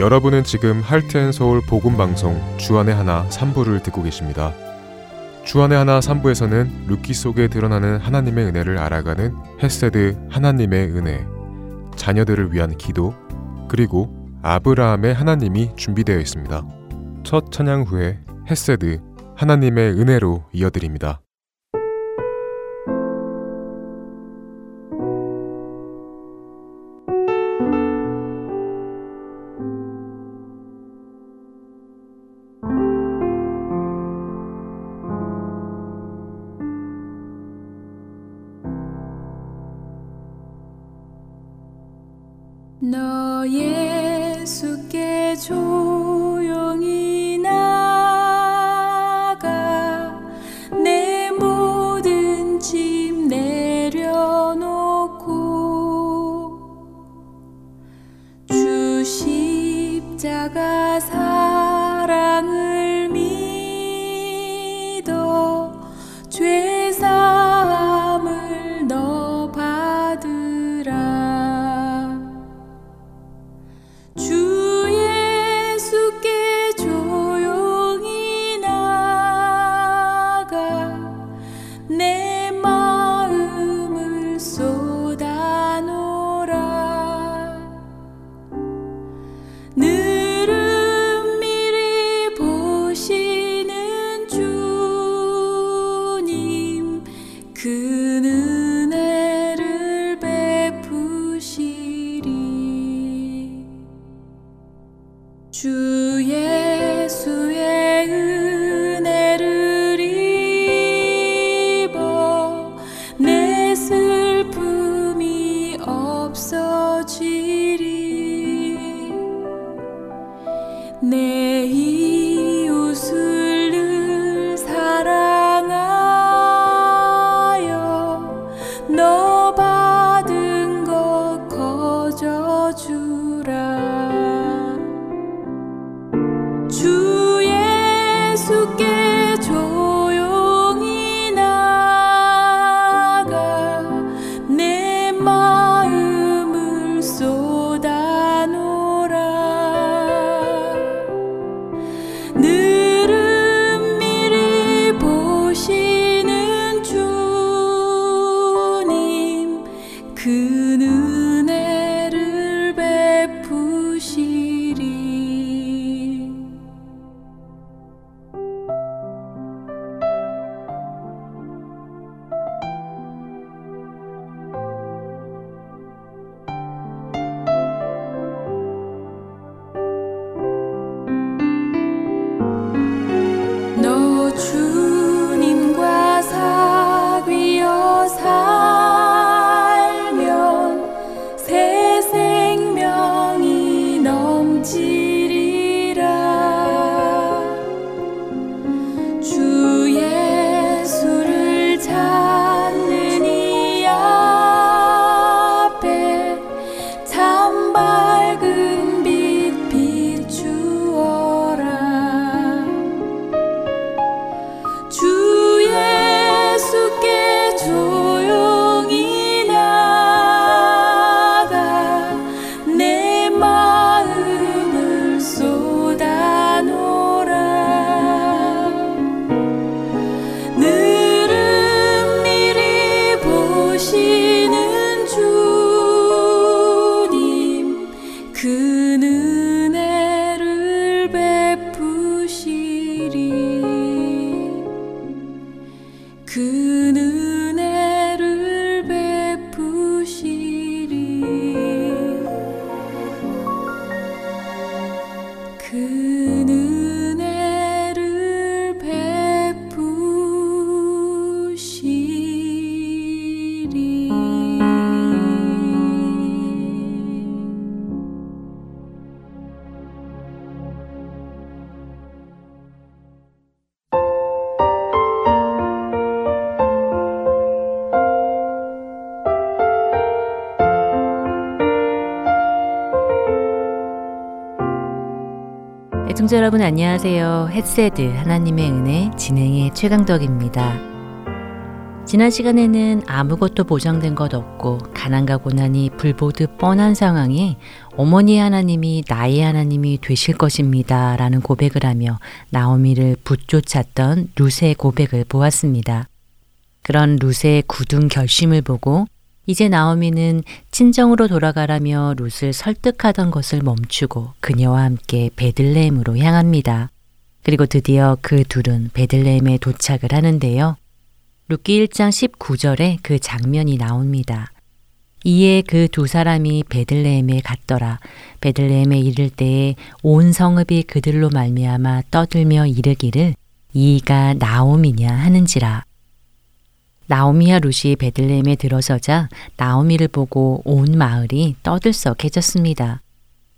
여러분은 지금 하트앤서울 복음방송 주안의 하나 3부를 듣고 계십니다. 주안의 하나 3부에서는 룻기 속에 드러나는 하나님의 은혜를 알아가는 헤세드 하나님의 은혜, 자녀들을 위한 기도, 그리고 아브라함의 하나님이 준비되어 있습니다. 첫 찬양 후에 헤세드 하나님의 은혜로 이어드립니다. 애청자 여러분 안녕하세요. 햇세드 하나님의 은혜 진행의 최강덕입니다. 지난 시간에는 아무것도 보장된 것 없고 가난과 고난이 불보듯 뻔한 상황에 어머니 하나님이 나의 하나님이 되실 것입니다. 라는 고백을 하며 나오미를 붙쫓았던 루세의 고백을 보았습니다. 그런 루세의 굳은 결심을 보고 이제 나오미는 친정으로 돌아가라며 룻을 설득하던 것을 멈추고 그녀와 함께 베들레헴으로 향합니다. 그리고 드디어 그 둘은 베들레헴에 도착을 하는데요. 룻기 1장 19절에 그 장면이 나옵니다. 이에 그 두 사람이 베들레헴에 갔더라. 베들레헴에 이를 때에 온 성읍이 그들로 말미암아 떠들며 이르기를 이가 나옴이냐 하는지라. 나오미와 룻이 베들레헴에 들어서자 나오미를 보고 온 마을이 떠들썩해졌습니다.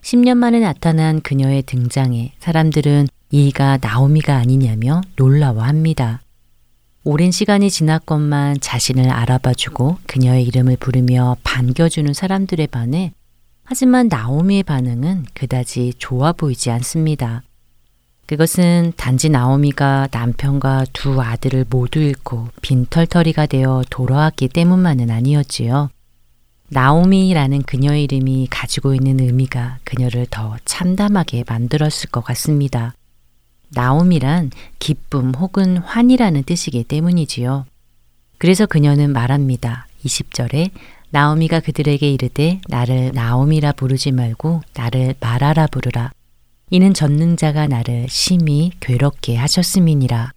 10년 만에 나타난 그녀의 등장에 사람들은 이가 나오미가 아니냐며 놀라워합니다. 오랜 시간이 지났건만 자신을 알아봐주고 그녀의 이름을 부르며 반겨주는 사람들에 반해 하지만 나오미의 반응은 그다지 좋아 보이지 않습니다. 그것은 단지 나오미가 남편과 두 아들을 모두 잃고 빈털터리가 되어 돌아왔기 때문만은 아니었지요. 나오미라는 그녀의 이름이 가지고 있는 의미가 그녀를 더 참담하게 만들었을 것 같습니다. 나오미란 기쁨 혹은 환이라는 뜻이기 때문이지요. 그래서 그녀는 말합니다. 20절에 나오미가 그들에게 이르되 나를 나오미라 부르지 말고 나를 마라라 부르라. 이는 전능자가 나를 심히 괴롭게 하셨음이니라.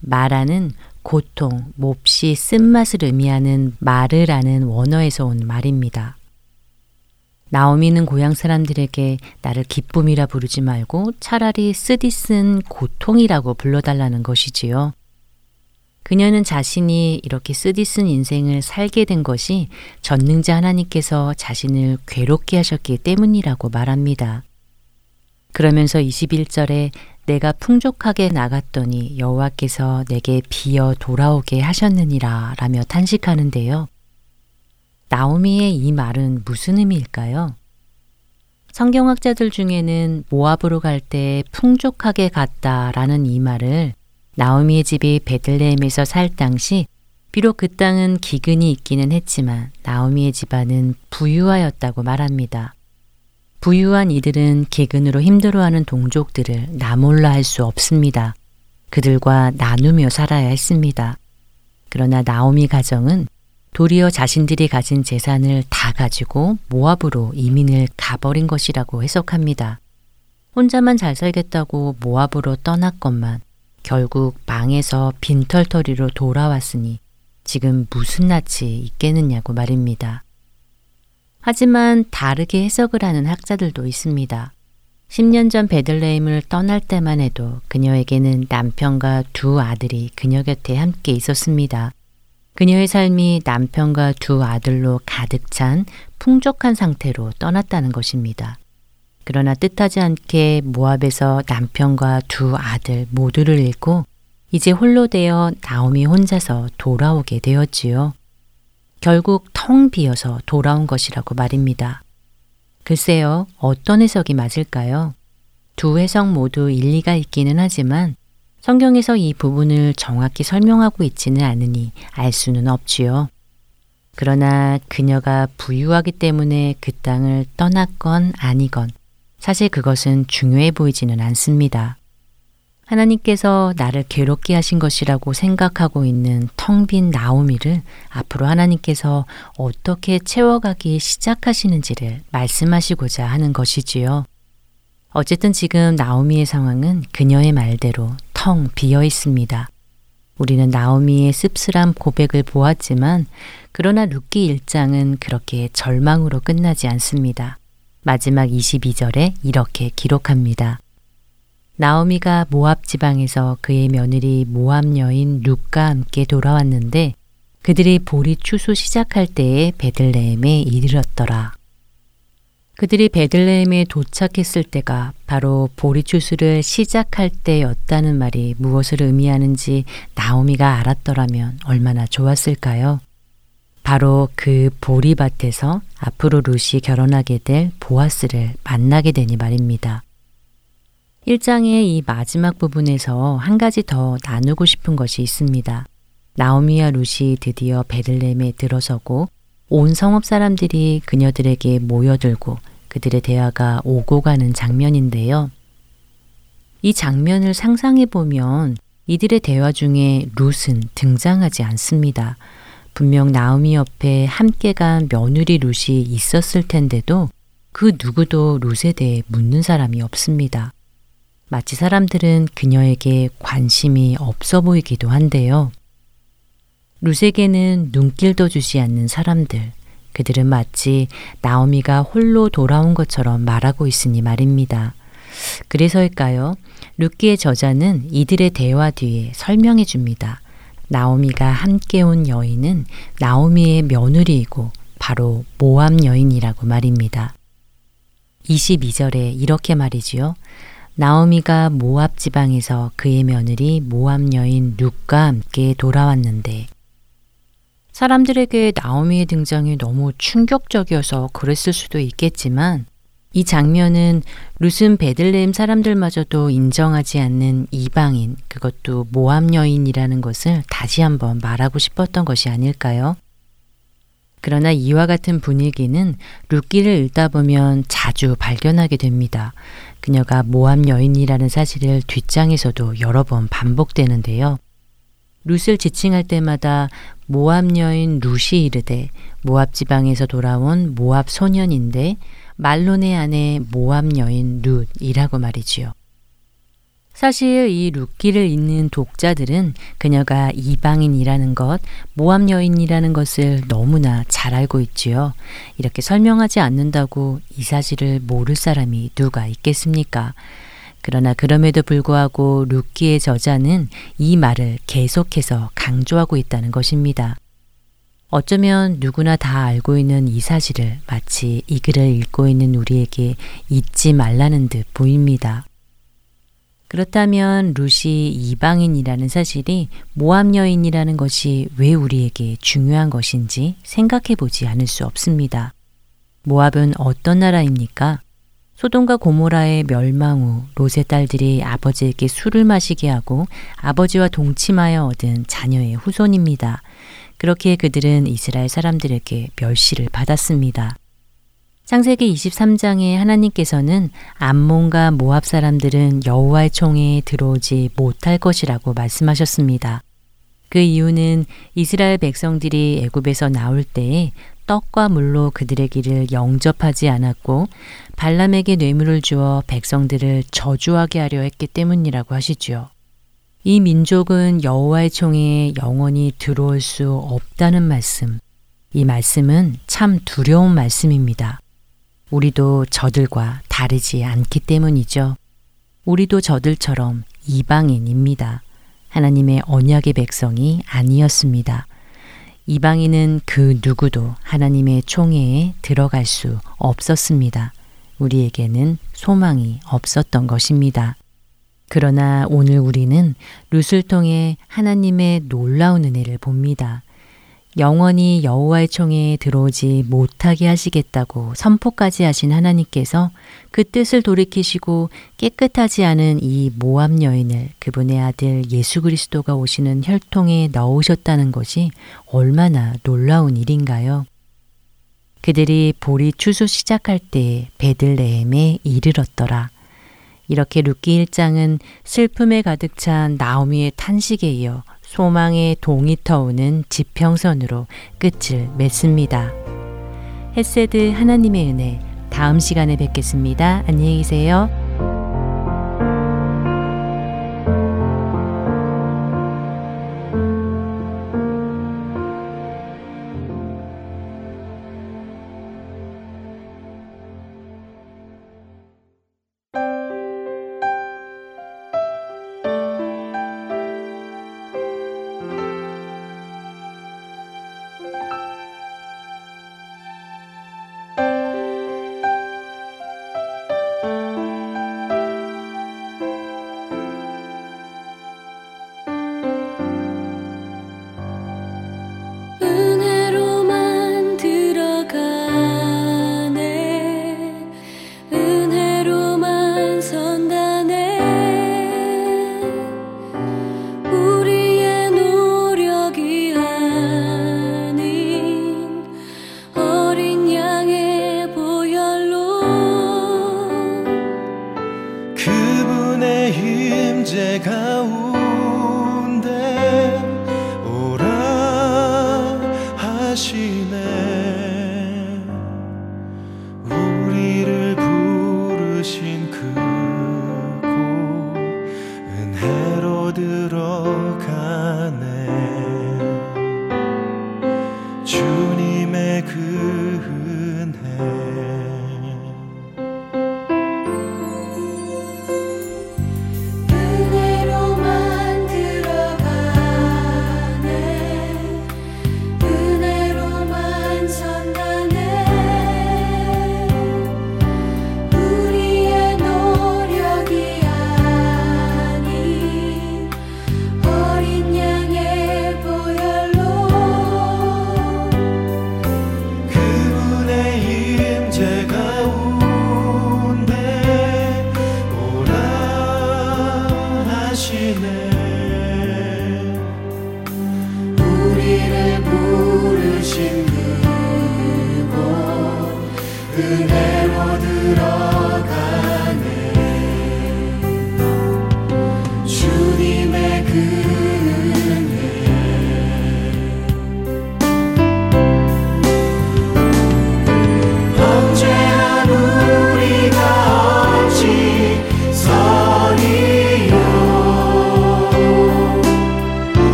마라는 고통, 몹시 쓴맛을 의미하는 마르라는 원어에서 온 말입니다. 나오미는 고향 사람들에게 나를 기쁨이라 부르지 말고 차라리 쓰디쓴 고통이라고 불러달라는 것이지요. 그녀는 자신이 이렇게 쓰디쓴 인생을 살게 된 것이 전능자 하나님께서 자신을 괴롭게 하셨기 때문이라고 말합니다. 그러면서 21절에 내가 풍족하게 나갔더니 여호와께서 내게 비어 돌아오게 하셨느니라 라며 탄식하는데요. 나오미의 이 말은 무슨 의미일까요? 성경학자들 중에는 모압으로 갈 때 풍족하게 갔다라는 이 말을 나오미의 집이 베들레헴에서 살 당시 비록 그 땅은 기근이 있기는 했지만 나오미의 집안은 부유하였다고 말합니다. 부유한 이들은 기근으로 힘들어하는 동족들을 나몰라 할 수 없습니다. 그들과 나누며 살아야 했습니다. 그러나 나오미 가정은 도리어 자신들이 가진 재산을 다 가지고 모압으로 이민을 가버린 것이라고 해석합니다. 혼자만 잘 살겠다고 모압으로 떠났건만 결국 망해서 빈털터리로 돌아왔으니 지금 무슨 낯이 있겠느냐고 말입니다. 하지만 다르게 해석을 하는 학자들도 있습니다. 10년 전 베들레헴을 떠날 때만 해도 그녀에게는 남편과 두 아들이 그녀 곁에 함께 있었습니다. 그녀의 삶이 남편과 두 아들로 가득 찬 풍족한 상태로 떠났다는 것입니다. 그러나 뜻하지 않게 모압에서 남편과 두 아들 모두를 잃고 이제 홀로 되어 나오미 혼자서 돌아오게 되었지요. 결국 텅 비어서 돌아온 것이라고 말입니다. 글쎄요, 어떤 해석이 맞을까요? 두 해석 모두 일리가 있기는 하지만 성경에서 이 부분을 정확히 설명하고 있지는 않으니 알 수는 없지요. 그러나 그녀가 부유하기 때문에 그 땅을 떠났건 아니건 사실 그것은 중요해 보이지는 않습니다. 하나님께서 나를 괴롭게 하신 것이라고 생각하고 있는 텅 빈 나오미를 앞으로 하나님께서 어떻게 채워가기 시작하시는지를 말씀하시고자 하는 것이지요. 어쨌든 지금 나오미의 상황은 그녀의 말대로 텅 비어 있습니다. 우리는 나오미의 씁쓸한 고백을 보았지만 그러나 룻기 1장은 그렇게 절망으로 끝나지 않습니다. 마지막 22절에 이렇게 기록합니다. 나오미가 모압 지방에서 그의 며느리 모압 여인 룻과 함께 돌아왔는데 그들이 보리 추수 시작할 때에 베들레헴에 이르렀더라. 그들이 베들레헴에 도착했을 때가 바로 보리 추수를 시작할 때였다는 말이 무엇을 의미하는지 나오미가 알았더라면 얼마나 좋았을까요? 바로 그 보리밭에서 앞으로 루시 결혼하게 될 보아스를 만나게 되니 말입니다. 1장의 이 마지막 부분에서 한 가지 더 나누고 싶은 것이 있습니다. 나오미와 루시 드디어 베들렘에 들어서고 온 성읍 사람들이 그녀들에게 모여들고 그들의 대화가 오고 가는 장면인데요. 이 장면을 상상해 보면 이들의 대화 중에 룻은 등장하지 않습니다. 분명 나오미 옆에 함께 간 며느리 룻이 있었을 텐데도 그 누구도 룻에 대해 묻는 사람이 없습니다. 마치 사람들은 그녀에게 관심이 없어 보이기도 한데요. 룻에게는 눈길도 주지 않는 사람들, 그들은 마치 나오미가 홀로 돌아온 것처럼 말하고 있으니 말입니다. 그래서일까요? 룻기의 저자는 이들의 대화 뒤에 설명해 줍니다. 나오미가 함께 온 여인은 나오미의 며느리이고 바로 모함 여인이라고 말입니다. 22절에 이렇게 말이지요. 나오미가 모압 지방에서 그의 며느리 모압 여인 룻과 함께 돌아왔는데 사람들에게 나오미의 등장이 너무 충격적이어서 그랬을 수도 있겠지만 이 장면은 룻은 베들레헴 사람들마저도 인정하지 않는 이방인, 그것도 모함 여인이라는 것을 다시 한번 말하고 싶었던 것이 아닐까요? 그러나 이와 같은 분위기는 룻기를 읽다 보면 자주 발견하게 됩니다. 그녀가 모함 여인이라는 사실을 뒷장에서도 여러 번 반복되는데요. 룻을 지칭할 때마다 모압 여인 룻이 이르되 모압 지방에서 돌아온 모압 소년인데 말론의 아내 모압 여인 룻이라고 말이지요. 사실 이 룻기를 읽는 독자들은 그녀가 이방인이라는 것, 모압 여인이라는 것을 너무나 잘 알고 있지요. 이렇게 설명하지 않는다고 이 사실을 모를 사람이 누가 있겠습니까? 그러나 그럼에도 불구하고 룻기의 저자는 이 말을 계속해서 강조하고 있다는 것입니다. 어쩌면 누구나 다 알고 있는 이 사실을 마치 이 글을 읽고 있는 우리에게 잊지 말라는 듯 보입니다. 그렇다면 룻이 이방인이라는 사실이 모함 여인이라는 것이 왜 우리에게 중요한 것인지 생각해 보지 않을 수 없습니다. 모압은 어떤 나라입니까? 소돔과 고모라의 멸망 후 롯의 딸들이 아버지에게 술을 마시게 하고 아버지와 동침하여 얻은 자녀의 후손입니다. 그렇게 그들은 이스라엘 사람들에게 멸시를 받았습니다. 창세기 23장에 하나님께서는 암몬과 모압 사람들은 여호와의 총회에 들어오지 못할 것이라고 말씀하셨습니다. 그 이유는 이스라엘 백성들이 애굽에서 나올 때에 떡과 물로 그들의 길을 영접하지 않았고 발람에게 뇌물을 주어 백성들을 저주하게 하려 했기 때문이라고 하시지요. 이 민족은 여호와의 총회에 영원히 들어올 수 없다는 말씀. 이 말씀은 참 두려운 말씀입니다. 우리도 저들과 다르지 않기 때문이죠. 우리도 저들처럼 이방인입니다. 하나님의 언약의 백성이 아니었습니다. 이방인은 그 누구도 하나님의 총회에 들어갈 수 없었습니다. 우리에게는 소망이 없었던 것입니다. 그러나 오늘 우리는 룻을 통해 하나님의 놀라운 은혜를 봅니다. 영원히 여호와의 총회에 들어오지 못하게 하시겠다고 선포까지 하신 하나님께서 그 뜻을 돌이키시고 깨끗하지 않은 이 모함 여인을 그분의 아들 예수 그리스도가 오시는 혈통에 넣으셨다는 것이 얼마나 놀라운 일인가요? 그들이 보리 추수 시작할 때에 베들레헴에 이르렀더라. 이렇게 룻기 1장은 슬픔에 가득 찬 나오미의 탄식에 이어 소망의 동이 터오는 지평선으로 끝을 맺습니다. 햇세드 하나님의 은혜 다음 시간에 뵙겠습니다. 안녕히 계세요.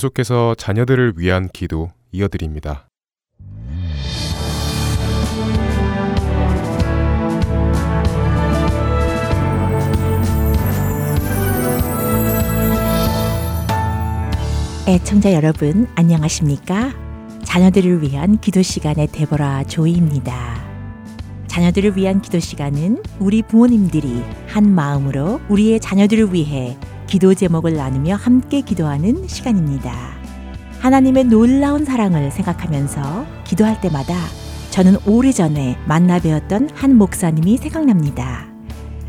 계속해서 자녀들을 위한 기도 이어드립니다. 애청자 여러분, 안녕하십니까? 자녀들을 위한 기도 시간의 데보라 조이입니다. 자녀들을 위한 기도 시간은 우리 부모님들이 한 마음으로 우리의 자녀들을 위해 기도 제목을 나누며 함께 기도하는 시간입니다. 하나님의 놀라운 사랑을 생각하면서 기도할 때마다 저는 오래전에 만나 뵈었던 한 목사님이 생각납니다.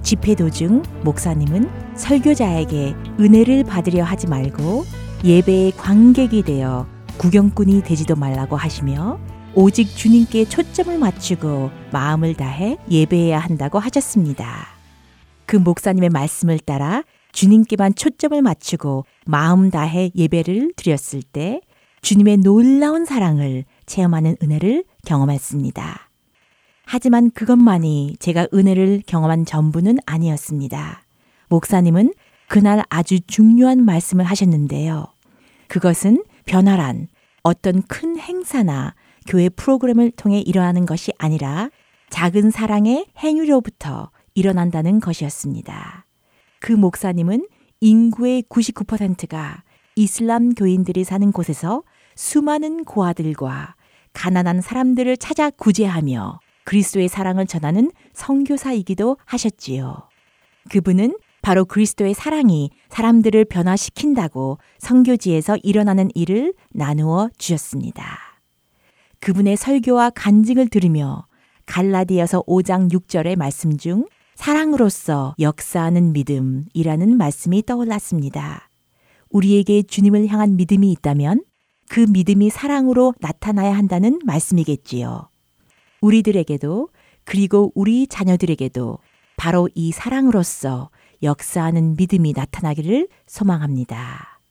집회 도중 목사님은 설교자에게 은혜를 받으려 하지 말고 예배의 관객이 되어 구경꾼이 되지도 말라고 하시며 오직 주님께 초점을 맞추고 마음을 다해 예배해야 한다고 하셨습니다. 그 목사님의 말씀을 따라 주님께만 초점을 맞추고 마음 다해 예배를 드렸을 때 주님의 놀라운 사랑을 체험하는 은혜를 경험했습니다. 하지만 그것만이 제가 은혜를 경험한 전부는 아니었습니다. 목사님은 그날 아주 중요한 말씀을 하셨는데요. 그것은 변화란 어떤 큰 행사나 교회 프로그램을 통해 일어나는 것이 아니라 작은 사랑의 행위로부터 일어난다는 것이었습니다. 그 목사님은 인구의 99%가 이슬람 교인들이 사는 곳에서 수많은 고아들과 가난한 사람들을 찾아 구제하며 그리스도의 사랑을 전하는 성교사이기도 하셨지요. 그분은 바로 그리스도의 사랑이 사람들을 변화시킨다고 성교지에서 일어나는 일을 나누어 주셨습니다. 그분의 설교와 간증을 들으며 갈라디아서 5장 6절의 말씀 중 사랑으로서 역사하는 믿음이라는 말씀이 떠올랐습니다. 우리에게 주님을 향한 믿음이 있다면 그 믿음이 사랑으로 나타나야 한다는 말씀이겠지요. 우리들에게도 그리고 우리 자녀들에게도 바로 이 사랑으로서 역사하는 믿음이 나타나기를 소망합니다.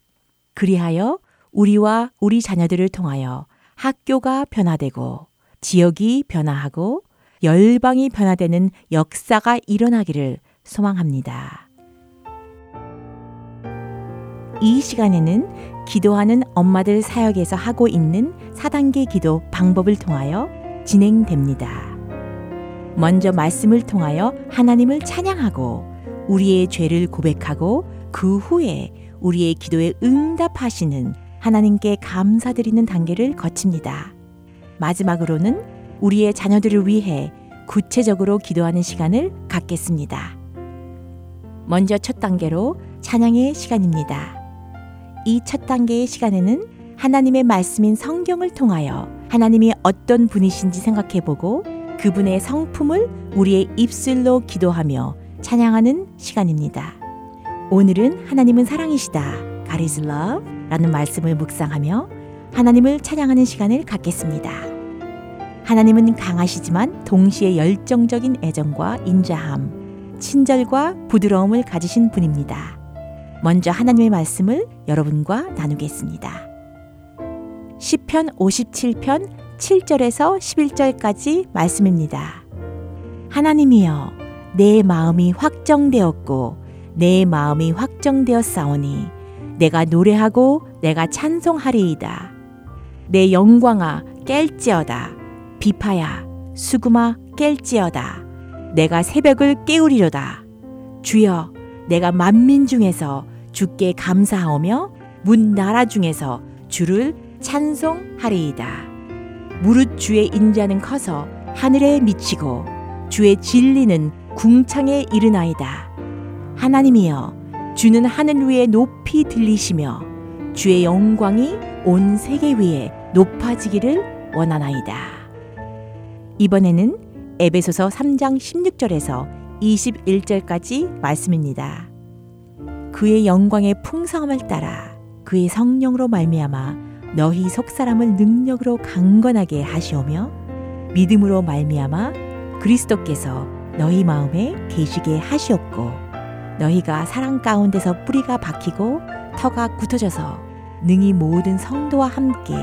그리하여 우리와 우리 자녀들을 통하여 학교가 변화되고 지역이 변화하고 열방이 변화되는 역사가 일어나기를 소망합니다. 이 시간에는 기도하는 엄마들 사역에서 하고 있는 4단계 기도 방법을 통하여 진행됩니다. 먼저 말씀을 통하여 하나님을 찬양하고 우리의 죄를 고백하고 그 후에 우리의 기도에 응답하시는 하나님께 감사드리는 단계를 거칩니다. 마지막으로는 우리의 자녀들을 위해 구체적으로 기도하는 시간을 갖겠습니다. 먼저 첫 단계로 찬양의 시간입니다. 이 첫 단계의 시간에는 하나님의 말씀인 성경을 통하여 하나님이 어떤 분이신지 생각해 보고 그분의 성품을 우리의 입술로 기도하며 찬양하는 시간입니다. 오늘은 하나님은 사랑이시다. God is love 라는 말씀을 묵상하며 하나님을 찬양하는 시간을 갖겠습니다. 하나님은 강하시지만 동시에 열정적인 애정과 인자함, 친절과 부드러움을 가지신 분입니다. 먼저 하나님의 말씀을 여러분과 나누겠습니다. 시편 57편 7절에서 11절까지 말씀입니다. 하나님이여 내 마음이 확정되었고 내 마음이 확정되었사오니 내가 노래하고 내가 찬송하리이다. 내 영광아 깰지어다. 비파야 수구마 깰지어다. 내가 새벽을 깨우리로다. 주여 내가 만민 중에서 주께 감사하오며 문 나라 중에서 주를 찬송하리이다. 무릇 주의 인자는 커서 하늘에 미치고 주의 진리는 궁창에 이르나이다. 하나님이여 주는 하늘 위에 높이 들리시며 주의 영광이 온 세계 위에 높아지기를 원하나이다. 이번에는 에베소서 3장 16절에서 21절까지 말씀입니다. 그의 영광의 풍성함을 따라 그의 성령으로 말미암아 너희 속사람을 능력으로 강건하게 하시오며 믿음으로 말미암아 그리스도께서 너희 마음에 계시게 하시옵고 너희가 사랑 가운데서 뿌리가 박히고 터가 굳어져서 능히 모든 성도와 함께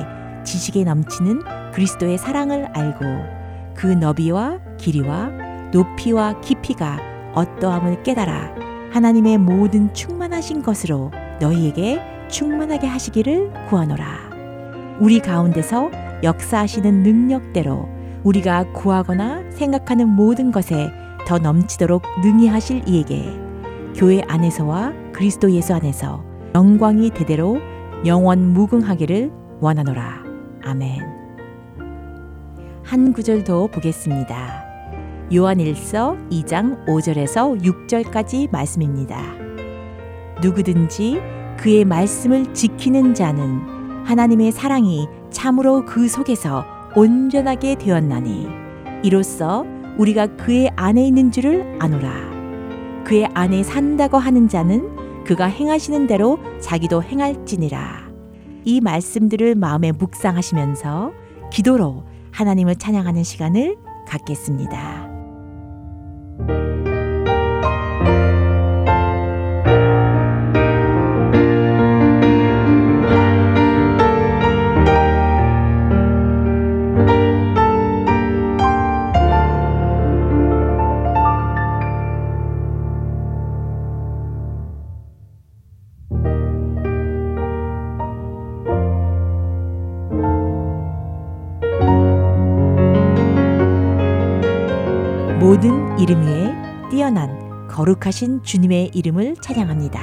지식에 넘치는 그리스도의 사랑을 알고 그 너비와 길이와 높이와 깊이가 어떠함을 깨달아 하나님의 모든 충만하신 것으로 너희에게 충만하게 하시기를 구하노라. 우리 가운데서 역사하시는 능력대로 우리가 구하거나 생각하는 모든 것에 더 넘치도록 능히 하실 이에게 교회 안에서와 그리스도 예수 안에서 영광이 대대로 영원 무궁하기를 원하노라. 아멘. 한 구절 더 보겠습니다. 요한일서 2장 5절에서 6절까지 말씀입니다. 누구든지 그의 말씀을 지키는 자는 하나님의 사랑이 참으로 그 속에서 온전하게 되었나니 이로써 우리가 그의 안에 있는 줄을 아노라. 그의 안에 산다고 하는 자는 그가 행하시는 대로 자기도 행할지니라. 이 말씀들을 마음에 묵상하시면서 기도로 하나님을 찬양하는 시간을 갖겠습니다. 거룩하신 주님의 이름을 찬양합니다.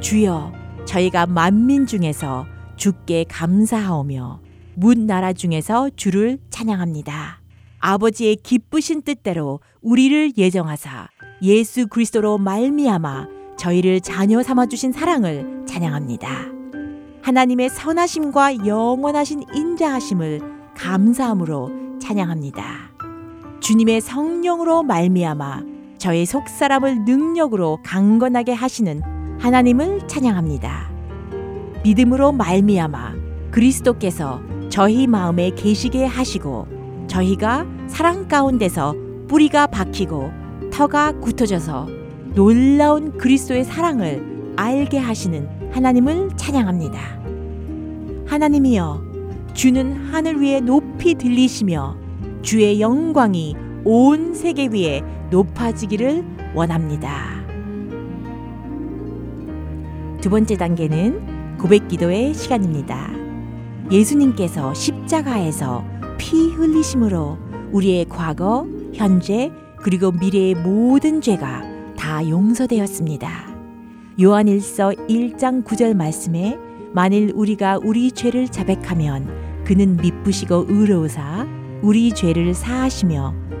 주여, 저희가 만민 중에서 주께 감사하오며 문 나라 중에서 주를 찬양합니다. 아버지의 기쁘신 뜻대로 우리를 예정하사 예수 그리스도로 말미암아 저희를 자녀 삼아 주신 사랑을 찬양합니다. 하나님의 선하심과 영원하신 인자하심을 감사함으로 찬양합니다. 주님의 성령으로 말미암아 저의 속사람을 능력으로 강건하게 하시는 하나님을 찬양합니다. 믿음으로 말미암아 그리스도께서 저희 마음에 계시게 하시고 저희가 사랑 가운데서 뿌리가 박히고 터가 굳어져서 놀라운 그리스도의 사랑을 알게 하시는 하나님을 찬양합니다. 하나님이여 주는 하늘 위에 높이 들리시며 주의 영광이 온 세계 위에 높아지기를 원합니다. 두 번째 단계는 고백 기도의 시간입니다. 예수님께서 십자가에서 피 흘리심으로 우리의 과거, 현재, 그리고 미래의 모든 죄가 다 용서되었습니다. 요한일서 1장 9절 말씀에 만일 우리가 우리 죄를 자백하면 그는 미쁘시고 의로우사 우리 죄를 사하시며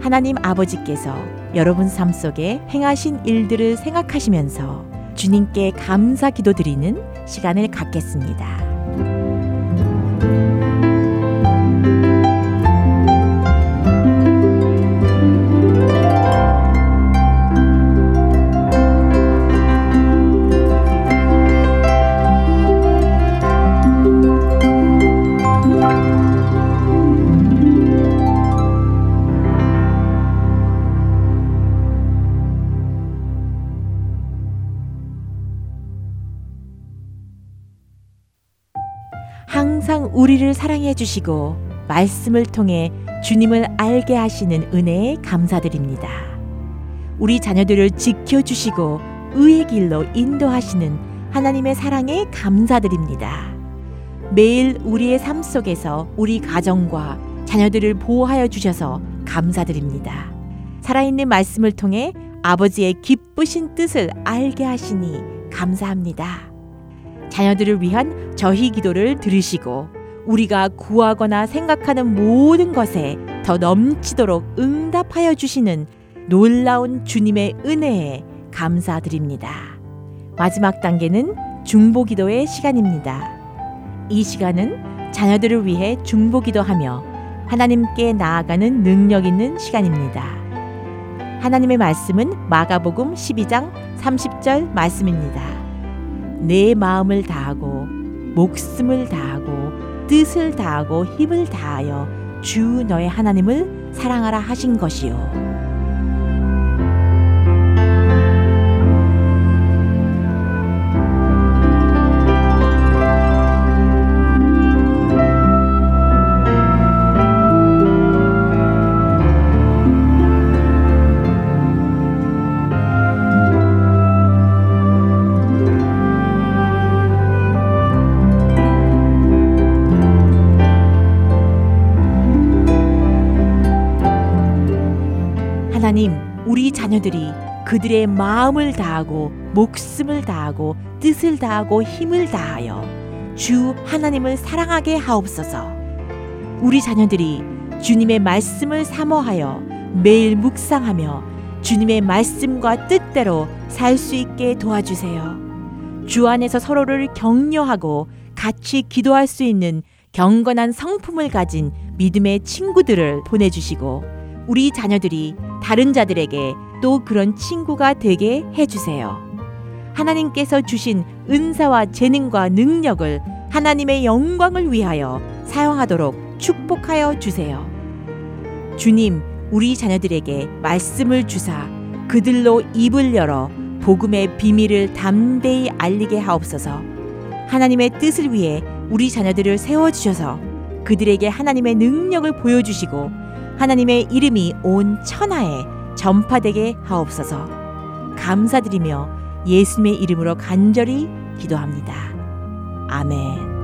하나님 아버지께서 여러분 삶 속에 행하신 일들을 생각하시면서 주님께 감사 기도 드리는 시간을 갖겠습니다. 우리를 사랑해 주시고 말씀을 통해 주님을 알게 하시는 은혜에 감사드립니다. 우리 자녀들을 지켜주시고 의의 길로 인도하시는 하나님의 사랑에 감사드립니다. 매일 우리의 삶 속에서 우리 가정과 자녀들을 보호하여 주셔서 감사드립니다. 살아있는 말씀을 통해 아버지의 기쁘신 뜻을 알게 하시니 감사합니다. 자녀들을 위한 저희 기도를 들으시고 우리가 구하거나 생각하는 모든 것에 더 넘치도록 응답하여 주시는 놀라운 주님의 은혜에 감사드립니다. 마지막 단계는 중보기도의 시간입니다. 이 시간은 자녀들을 위해 중보기도하며 하나님께 나아가는 능력 있는 시간입니다. 하나님의 말씀은 마가복음 12장 30절 말씀입니다. 내 마음을 다하고 목숨을 다하고 뜻을 다하고 힘을 다하여 주 너의 하나님을 사랑하라 하신 것이요. 그들의 마음을 다하고 목숨을 다하고 뜻을 다하고 힘을 다하여 주 하나님을 사랑하게 하옵소서. 우리 자녀들이 주님의 말씀을 사모하여 매일 묵상하며 주님의 말씀과 뜻대로 살 수 있게 도와주세요. 주 안에서 서로를 격려하고 같이 기도할 수 있는 경건한 성품을 가진 믿음의 친구들을 보내주시고 우리 자녀들이 다른 자들에게 또 그런 친구가 되게 해주세요. 하나님께서 주신 은사와 재능과 능력을 하나님의 영광을 위하여 사용하도록 축복하여 주세요. 주님, 우리 자녀들에게 말씀을 주사 그들로 입을 열어 복음의 비밀을 담대히 알리게 하옵소서. 하나님의 뜻을 위해 우리 자녀들을 세워주셔서 그들에게 하나님의 능력을 보여주시고 하나님의 이름이 온 천하에 전파되게 하옵소서. 감사드리며 예수님의 이름으로 간절히 기도합니다. 아멘.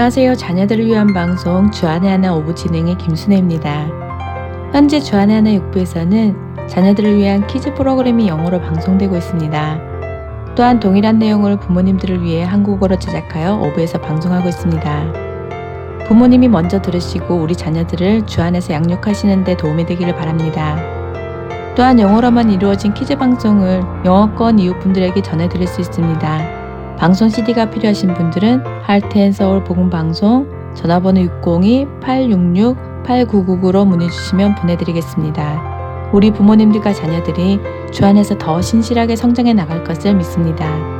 안녕하세요. 자녀들을 위한 방송 주안의 하나 오부 진행의 김순혜입니다. 현재 주안의 하나 6부에서는 자녀들을 위한 키즈 프로그램이 영어로 방송되고 있습니다. 또한 동일한 내용을 부모님들을 위해 한국어로 제작하여 오부에서 방송하고 있습니다. 부모님이 먼저 들으시고 우리 자녀들을 주 안에서 양육하시는 데 도움이 되기를 바랍니다. 또한 영어로만 이루어진 키즈 방송을 영어권 이웃분들에게 전해드릴 수 있습니다. 방송 CD가 필요하신 분들은 할텐 서울 복음 방송 전화번호 602-866-8999로 문의 주시면 보내드리겠습니다. 우리 부모님들과 자녀들이 주 안에서 더 신실하게 성장해 나갈 것을 믿습니다.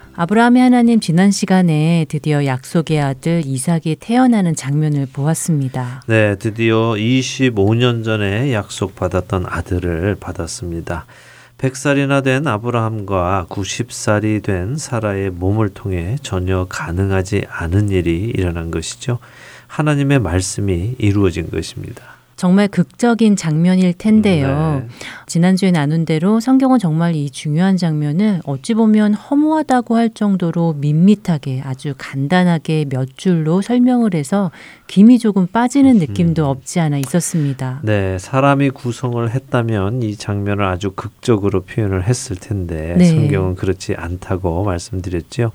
아브라함의 하나님 지난 시간에 드디어 약속의 아들 이삭이 태어나는 장면을 보았습니다. 네, 드디어 25년 전에 약속 받았던 아들을 받았습니다. 100살이나 된 아브라함과 90살이 된 사라의 몸을 통해 전혀 가능하지 않은 일이 일어난 것이죠. 하나님의 말씀이 이루어진 것입니다. 정말 극적인 장면일 텐데요. 네. 지난주에 나눈 대로 성경은 정말 이 중요한 장면을 어찌 보면 허무하다고 할 정도로 밋밋하게 아주 간단하게 몇 줄로 설명을 해서 김이 조금 빠지는 느낌도 음. 없지 않아 있었습니다. 네, 사람이 구성을 했다면 이 장면을 아주 극적으로 표현을 했을 텐데 네. 성경은 그렇지 않다고 말씀드렸죠.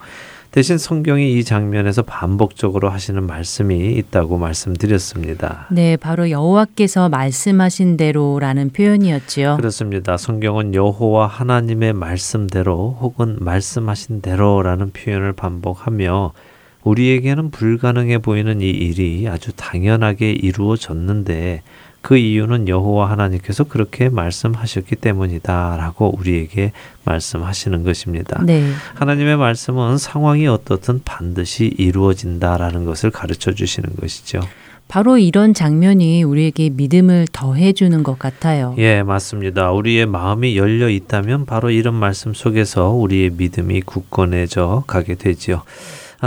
대신 성경이 이 장면에서 반복적으로 하시는 말씀이 있다고 말씀드렸습니다. 네, 바로 여호와께서 말씀하신 대로라는 표현이었지요. 그렇습니다. 성경은 여호와 하나님의 말씀대로 혹은 말씀하신 대로라는 표현을 반복하며 우리에게는 불가능해 보이는 이 일이 아주 당연하게 이루어졌는데 그 이유는 여호와 하나님께서 그렇게 말씀하셨기 때문이다라고 우리에게 말씀하시는 것입니다. 네. 하나님의 말씀은 상황이 어떻든 반드시 이루어진다라는 것을 가르쳐 주시는 것이죠. 바로 이런 장면이 우리에게 믿음을 더해 주는 것 같아요. 예, 맞습니다. 우리의 마음이 열려 있다면 바로 이런 말씀 속에서 우리의 믿음이 굳건해져 가게 되지요.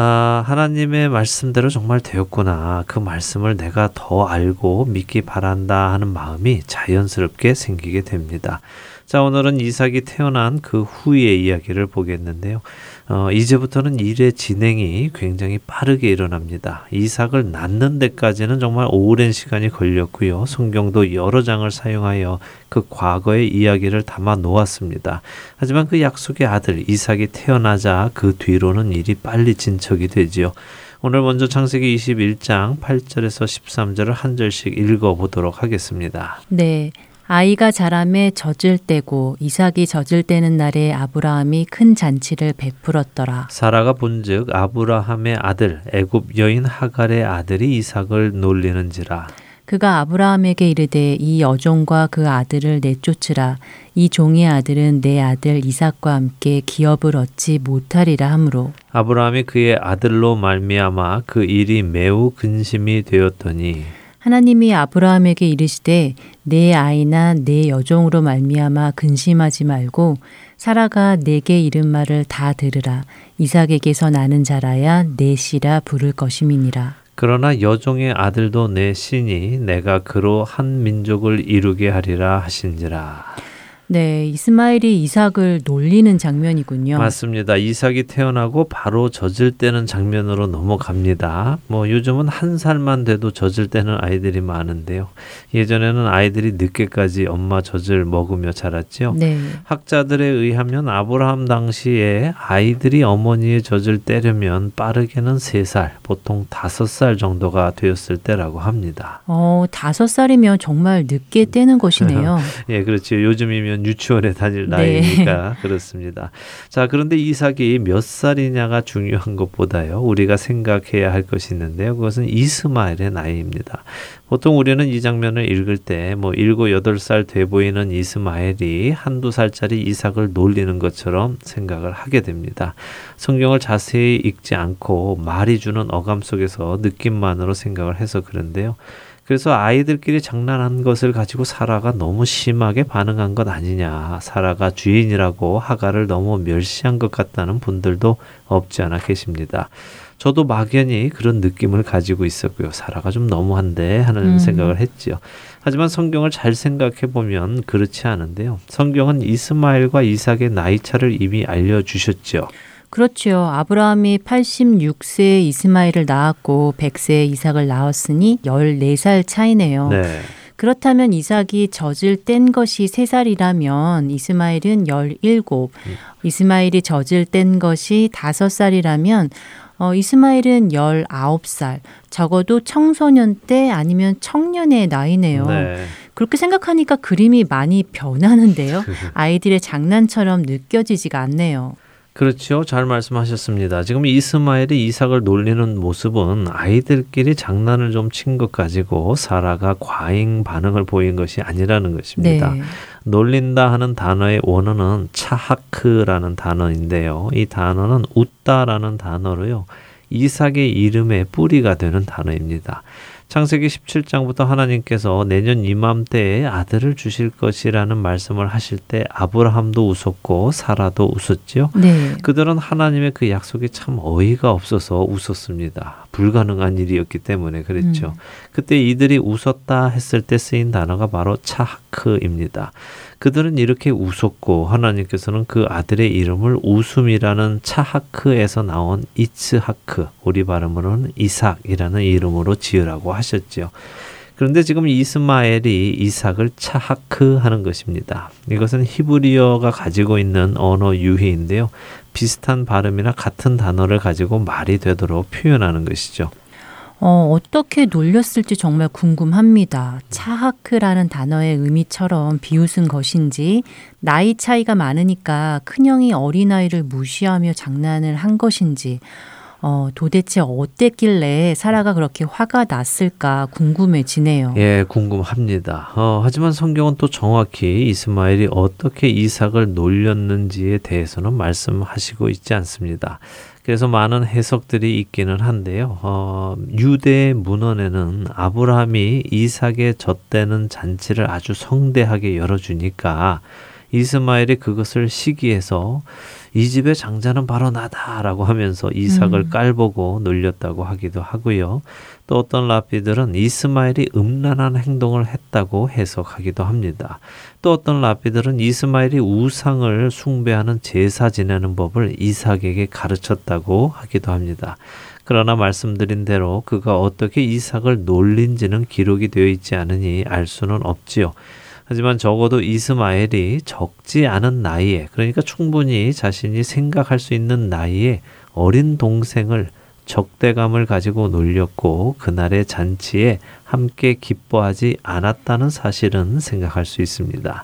아, 하나님의 말씀대로 정말 되었구나. 그 말씀을 내가 더 알고 믿기 바란다 하는 마음이 자연스럽게 생기게 됩니다. 자, 오늘은 이삭이 태어난 그 후의 이야기를 보겠는데요. 어, 이제부터는 일의 진행이 굉장히 빠르게 일어납니다. 이삭을 낳는 데까지는 정말 오랜 시간이 걸렸고요. 성경도 여러 장을 사용하여 그 과거의 이야기를 담아 놓았습니다. 하지만 그 약속의 아들 이삭이 태어나자 그 뒤로는 일이 빨리 진척이 되지요. 오늘 먼저 창세기 21장 8절에서 13절을 한 절씩 읽어 보도록 하겠습니다. 네. 아이가 자람에 젖을 때고 이삭이 젖을 때는 날에 아브라함이 큰 잔치를 베풀었더라. 사라가 본즉 아브라함의 아들 애굽 여인 하갈의 아들이 이삭을 놀리는지라. 그가 아브라함에게 이르되 이 여종과 그 아들을 내쫓으라 이 종의 아들은 내 아들 이삭과 함께 기업을 얻지 못하리라 하므로 아브라함이 그의 아들로 말미암아 그 일이 매우 근심이 되었더니 하나님이 아브라함에게 이르시되 내 아이나 내 여종으로 말미암아 근심하지 말고 사라가 내게 이른 말을 다 들으라. 이삭에게서 나는 자라야 내 씨라 부를 것임이니라. 그러나 여종의 아들도 내 신이 내가 그로 한 민족을 이루게 하리라 하신지라 네, 이스마엘이 이삭을 놀리는 장면이군요. 맞습니다. 이삭이 태어나고 바로 젖을 떼는 장면으로 넘어갑니다. 뭐 요즘은 한 살만 돼도 젖을 떼는 아이들이 많은데요. 예전에는 아이들이 늦게까지 엄마 젖을 먹으며 자랐지요. 네. 학자들에 의하면 아브라함 당시에 아이들이 어머니의 젖을 떼려면 빠르게는 3살, 보통 5살 정도가 되었을 때라고 합니다. 어, 다섯 살이면 정말 늦게 떼는 것이네요. 예, 그렇죠. 요즘이면 유치원에 다닐 네. 나이니까 그렇습니다. 자, 그런데 이삭이 몇 살이냐가 중요한 것보다요. 우리가 생각해야 할 것이 있는데요. 그것은 이스마엘의 나이입니다. 보통 우리는 이 장면을 읽을 때 뭐 일곱 여덟 살 돼 보이는 이스마엘이 한두 살짜리 이삭을 놀리는 것처럼 생각을 하게 됩니다. 성경을 자세히 읽지 않고 말이 주는 어감 속에서 느낌만으로 생각을 해서 그런데요. 그래서 아이들끼리 장난한 것을 가지고 사라가 너무 심하게 반응한 것 아니냐. 사라가 주인이라고 하가를 너무 멸시한 것 같다는 분들도 없지 않아 계십니다. 저도 막연히 그런 느낌을 가지고 있었고요. 사라가 좀 너무한데 하는 음. 생각을 했지요. 하지만 성경을 잘 생각해 보면 그렇지 않은데요. 성경은 이스마엘과 이삭의 나이 차를 이미 알려 주셨죠. 그렇죠. 아브라함이 86세에 이스마엘을 낳았고 100세에 이삭을 낳았으니 14살 차이네요. 네. 그렇다면 이삭이 젖을 뗀 것이 3살이라면 이스마엘은 17, 이스마엘이 젖을 뗀 것이 5살이라면 어, 이스마엘은 19살, 적어도 청소년 때 아니면 청년의 나이네요. 네. 그렇게 생각하니까 그림이 많이 변하는데요. 아이들의 장난처럼 느껴지지가 않네요. 그렇죠. 잘 말씀하셨습니다. 지금 이스마엘이 이삭을 놀리는 모습은 아이들끼리 장난을 좀 친 것 가지고 사라가 과잉 반응을 보인 것이 아니라는 것입니다. 네. 놀린다 하는 단어의 원어는 차하크라는 단어인데요. 이 단어는 웃다라는 단어로요. 이삭의 이름의 뿌리가 되는 단어입니다. 창세기 17장부터 하나님께서 내년 이맘때에 아들을 주실 것이라는 말씀을 하실 때 아브라함도 웃었고 사라도 웃었지요. 네. 그들은 하나님의 그 약속이 참 어이가 없어서 웃었습니다. 불가능한 일이었기 때문에 그랬죠. 그때 이들이 웃었다 했을 때 쓰인 단어가 바로 차하크입니다. 그들은 이렇게 웃었고 하나님께서는 그 아들의 이름을 웃음이라는 차하크에서 나온 이츠하크 우리 발음으로는 이삭이라는 이름으로 지으라고 하셨지요. 그런데 지금 이스마엘이 이삭을 차하크 하는 것입니다. 이것은 히브리어가 가지고 있는 언어 유희인데요. 비슷한 발음이나 같은 단어를 가지고 말이 되도록 표현하는 것이죠. 어, 어떻게 놀렸을지 정말 궁금합니다. 차하크라는 단어의 의미처럼 비웃은 것인지, 나이 차이가 많으니까 큰형이 어린아이를 무시하며 장난을 한 것인지, 어, 도대체 어땠길래 사라가 그렇게 화가 났을까 궁금해지네요. 예, 궁금합니다. 어, 하지만 성경은 또 정확히 이스마엘이 어떻게 이삭을 놀렸는지에 대해서는 말씀하시고 있지 않습니다. 그래서 많은 해석들이 있기는 한데요. 어, 유대 문헌에는 아브라함이 이삭의 젖대는 잔치를 아주 성대하게 열어주니까 이스마엘이 그것을 시기해서 이 집의 장자는 바로 나다라고 하면서 이삭을 음. 깔보고 놀렸다고 하기도 하고요. 또 어떤 라피들은 이스마엘이 음란한 행동을 했다고 해석하기도 합니다. 또 어떤 라피들은 이스마엘이 우상을 숭배하는 제사 지내는 법을 이삭에게 가르쳤다고 하기도 합니다. 그러나 말씀드린 대로 그가 어떻게 이삭을 놀린지는 기록이 되어 있지 않으니 알 수는 없지요. 하지만 적어도 이스마엘이 적지 않은 나이에 그러니까 충분히 자신이 생각할 수 있는 나이에 어린 동생을 적대감을 가지고 놀렸고 그날의 잔치에 함께 기뻐하지 않았다는 사실은 생각할 수 있습니다.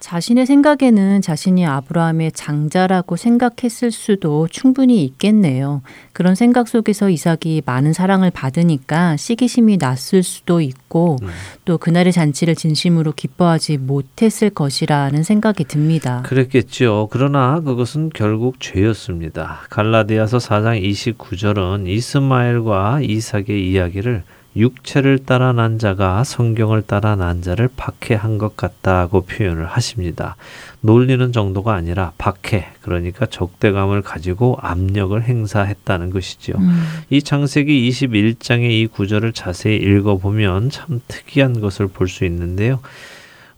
자신의 생각에는 자신이 아브라함의 장자라고 생각했을 수도 충분히 있겠네요. 그런 생각 속에서 이삭이 많은 사랑을 받으니까 시기심이 났을 수도 있고 음. 또 그날의 잔치를 진심으로 기뻐하지 못했을 것이라는 생각이 듭니다. 그랬겠죠. 그러나 그것은 결국 죄였습니다. 갈라디아서 4장 29절은 이스마엘과 이삭의 이야기를 육체를 따라 난 자가 성경을 따라 난 자를 박해한 것 같다고 표현을 하십니다. 놀리는 정도가 아니라 박해, 그러니까 적대감을 가지고 압력을 행사했다는 것이지요. 음, 이 창세기 21장의 이 구절을 자세히 읽어보면 참 특이한 것을 볼 수 있는데요.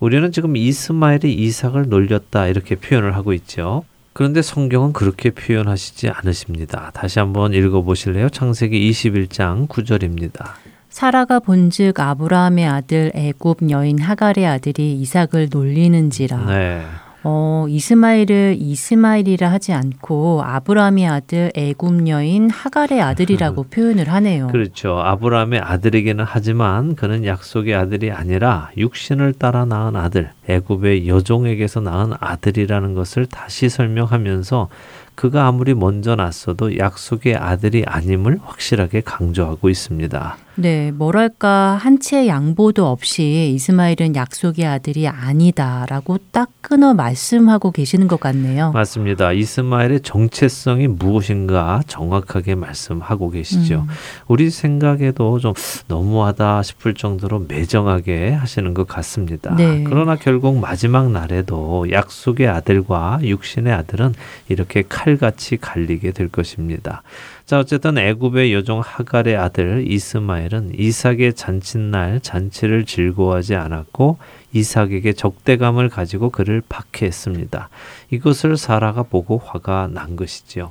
우리는 지금 이스마엘이 이삭을 놀렸다 이렇게 표현을 하고 있죠. 그런데 성경은 그렇게 표현하시지 않으십니다. 다시 한번 읽어보실래요? 창세기 21장 9절입니다. 사라가 본즉 아브라함의 아들 애굽 여인 하갈의 아들이 이삭을 놀리는지라. 네. 어, 이스마엘을 이스마엘이라 하지 않고 아브라함의 아들 애굽 여인 하갈의 아들이라고 표현을 하네요. 그렇죠. 아브라함의 아들이기는 하지만 그는 약속의 아들이 아니라 육신을 따라 낳은 아들, 애굽의 여종에게서 낳은 아들이라는 것을 다시 설명하면서 그가 아무리 먼저 낳았어도 약속의 아들이 아님을 확실하게 강조하고 있습니다. 네, 뭐랄까 한채 양보도 없이 이스마엘은 약속의 아들이 아니다라고 딱 끊어 말씀하고 계시는 것 같네요. 맞습니다. 이스마엘의 정체성이 무엇인가 정확하게 말씀하고 계시죠. 음. 우리 생각에도 좀 너무하다 싶을 정도로 매정하게 하시는 것 같습니다. 네. 그러나 결국 마지막 날에도 약속의 아들과 육신의 아들은 이렇게 칼같이 갈리게 될 것입니다. 자, 어쨌든 애굽의 여종 하갈의 아들 이스마엘은 이삭의 잔칫날 잔치를 즐거워하지 않았고 이삭에게 적대감을 가지고 그를 박해했습니다. 이것을 사라가 보고 화가 난 것이지요.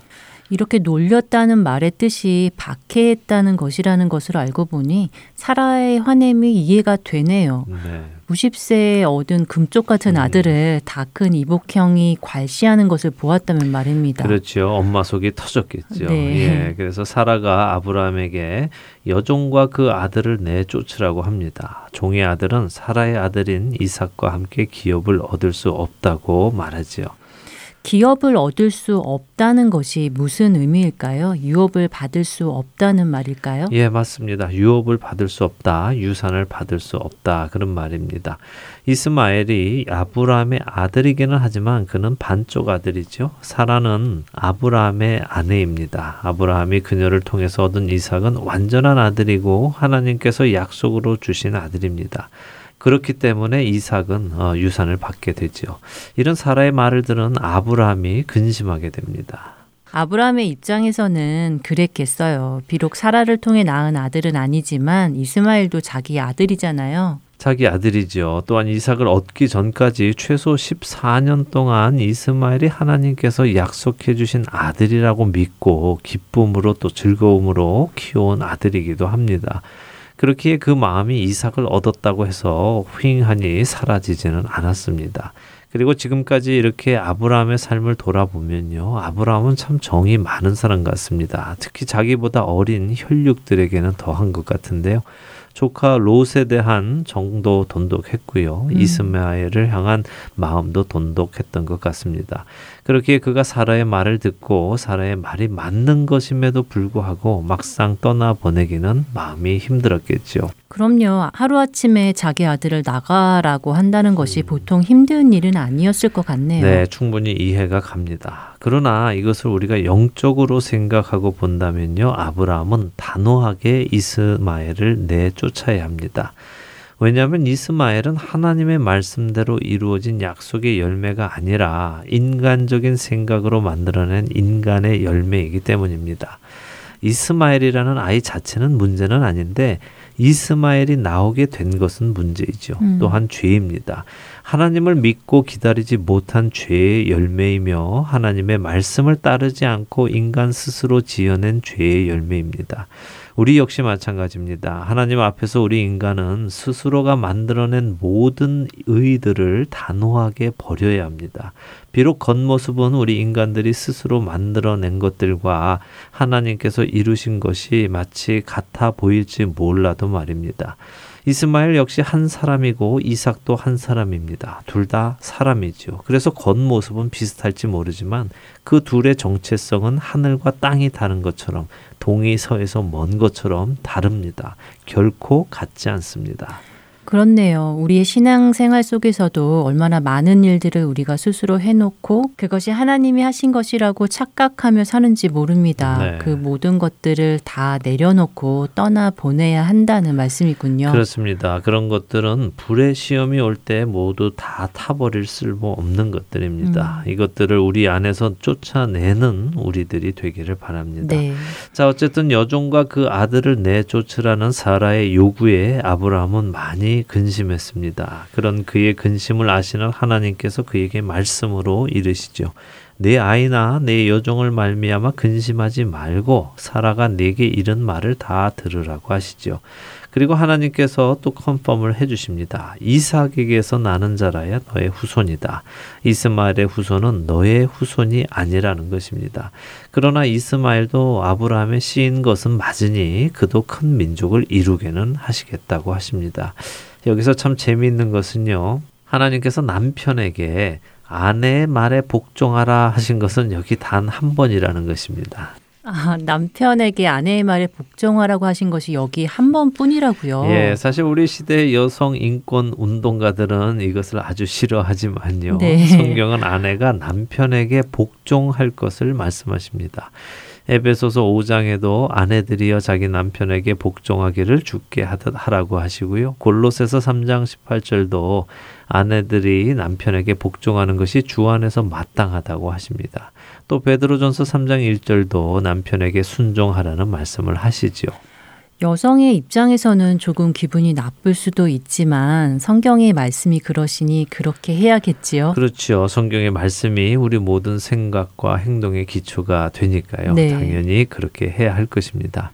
이렇게 놀렸다는 말의 뜻이 박해했다는 것이라는 것을 알고 보니 사라의 화냄이 이해가 되네요. 네. 90세에 얻은 금쪽 같은 음. 아들을 다 큰 이복형이 괄시하는 것을 보았다면 말입니다. 그렇죠. 엄마 속이 터졌겠죠. 네. 예. 그래서 사라가 아브라함에게 여종과 그 아들을 내쫓으라고 합니다. 종의 아들은 사라의 아들인 이삭과 함께 기업을 얻을 수 없다고 말하지요. 기업을 얻을 수 없다는 것이 무슨 의미일까요? 유업을 받을 수 없다는 말일까요? 예, 맞습니다. 유업을 받을 수 없다, 유산을 받을 수 없다 그런 말입니다. 이스마엘이 아브라함의 아들이기는 하지만 그는 반쪽 아들이죠. 사라는 아브라함의 아내입니다. 아브라함이 그녀를 통해서 얻은 이삭은 완전한 아들이고 하나님께서 약속으로 주신 아들입니다. 그렇기 때문에 이삭은 어, 유산을 받게 되지요. 이런 사라의 말을 들은 아브라함이 근심하게 됩니다. 아브라함의 입장에서는 그랬겠어요. 비록 사라를 통해 낳은 아들은 아니지만 이스마엘도 자기 아들이잖아요. 자기 아들이죠. 또한 이삭을 얻기 전까지 최소 14년 동안 이스마엘이 하나님께서 약속해 주신 아들이라고 믿고 기쁨으로 또 즐거움으로 키워온 아들이기도 합니다. 그렇기에 그 마음이 이삭을 얻었다고 해서 휑하니 사라지지는 않았습니다. 그리고 지금까지 이렇게 아브라함의 삶을 돌아보면요. 아브라함은 참 정이 많은 사람 같습니다. 특히 자기보다 어린 혈육들에게는 더한 것 같은데요. 조카 롯에 대한 정도 돈독했고요. 음. 이스마엘을 향한 마음도 돈독했던 것 같습니다. 그렇기에 그가 사라의 말을 듣고 사라의 말이 맞는 것임에도 불구하고 막상 떠나 보내기는 마음이 힘들었겠죠. 그럼요. 하루아침에 자기 아들을 나가라고 한다는 것이 보통 힘든 일은 아니었을 것 같네요. 네, 충분히 이해가 갑니다. 그러나 이것을 우리가 영적으로 생각하고 본다면요. 아브라함은 단호하게 이스마엘을 내쫓아야 합니다. 왜냐하면 이스마엘은 하나님의 말씀대로 이루어진 약속의 열매가 아니라 인간적인 생각으로 만들어낸 인간의 열매이기 때문입니다. 이스마엘이라는 아이 자체는 문제는 아닌데 이스마엘이 나오게 된 것은 문제이죠. 음. 또한 죄입니다. 하나님을 믿고 기다리지 못한 죄의 열매이며 하나님의 말씀을 따르지 않고 인간 스스로 지어낸 죄의 열매입니다. 우리 역시 마찬가지입니다. 하나님 앞에서 우리 인간은 스스로가 만들어낸 모든 의들을 단호하게 버려야 합니다. 비록 겉모습은 우리 인간들이 스스로 만들어낸 것들과 하나님께서 이루신 것이 마치 같아 보일지 몰라도 말입니다. 이스마엘 역시 한 사람이고 이삭도 한 사람입니다. 둘 다 사람이죠. 그래서 겉모습은 비슷할지 모르지만 그 둘의 정체성은 하늘과 땅이 다른 것처럼 동이 서에서 먼 것처럼 다릅니다. 결코 같지 않습니다. 그렇네요. 우리의 신앙 생활 속에서도 얼마나 많은 일들을 우리가 스스로 해놓고 그것이 하나님이 하신 것이라고 착각하며 사는지 모릅니다. 네. 그 모든 것들을 다 내려놓고 떠나 보내야 한다는 말씀이군요. 그렇습니다. 그런 것들은 불의 시험이 올 때 모두 다 타버릴 쓸모 없는 것들입니다. 음. 이것들을 우리 안에서 쫓아내는 우리들이 되기를 바랍니다. 네. 자, 어쨌든 여종과 그 아들을 내쫓으라는 사라의 요구에 아브라함은 많이 근심했습니다. 그런 그의 근심을 아시는 하나님께서 그에게 말씀으로 이르시죠. 내 아이나 내 여종을 말미암아 근심하지 말고 사라가 내게 이런 말을 다 들으라고 하시죠. 그리고 하나님께서 또 컨펌을 해주십니다. 이삭에게서 나는 자라야 너의 후손이다. 이스마엘의 후손은 너의 후손이 아니라는 것입니다. 그러나 이스마엘도 아브라함의 씨인 것은 맞으니 그도 큰 민족을 이루게는 하시겠다고 하십니다. 여기서 참 재미있는 것은요. 하나님께서 남편에게 아내의 말에 복종하라 하신 것은 여기 단 한 번이라는 것입니다. 아, 남편에게 아내의 말에 복종하라고 하신 것이 여기 한 번뿐이라고요. 예, 사실 우리 시대 여성 인권 운동가들은 이것을 아주 싫어하지만요. 네. 성경은 아내가 남편에게 복종할 것을 말씀하십니다. 에베소서 5장에도 아내들이여 자기 남편에게 복종하기를 죽게 하라고 하시고요. 골로새서 3장 18절도 아내들이 남편에게 복종하는 것이 주 안에서 마땅하다고 하십니다. 또 베드로전서 3장 1절도 남편에게 순종하라는 말씀을 하시지요. 여성의 입장에서는 조금 기분이 나쁠 수도 있지만 성경의 말씀이 그러시니 그렇게 해야겠지요. 그렇죠. 성경의 말씀이 우리 모든 생각과 행동의 기초가 되니까요. 네. 당연히 그렇게 해야 할 것입니다.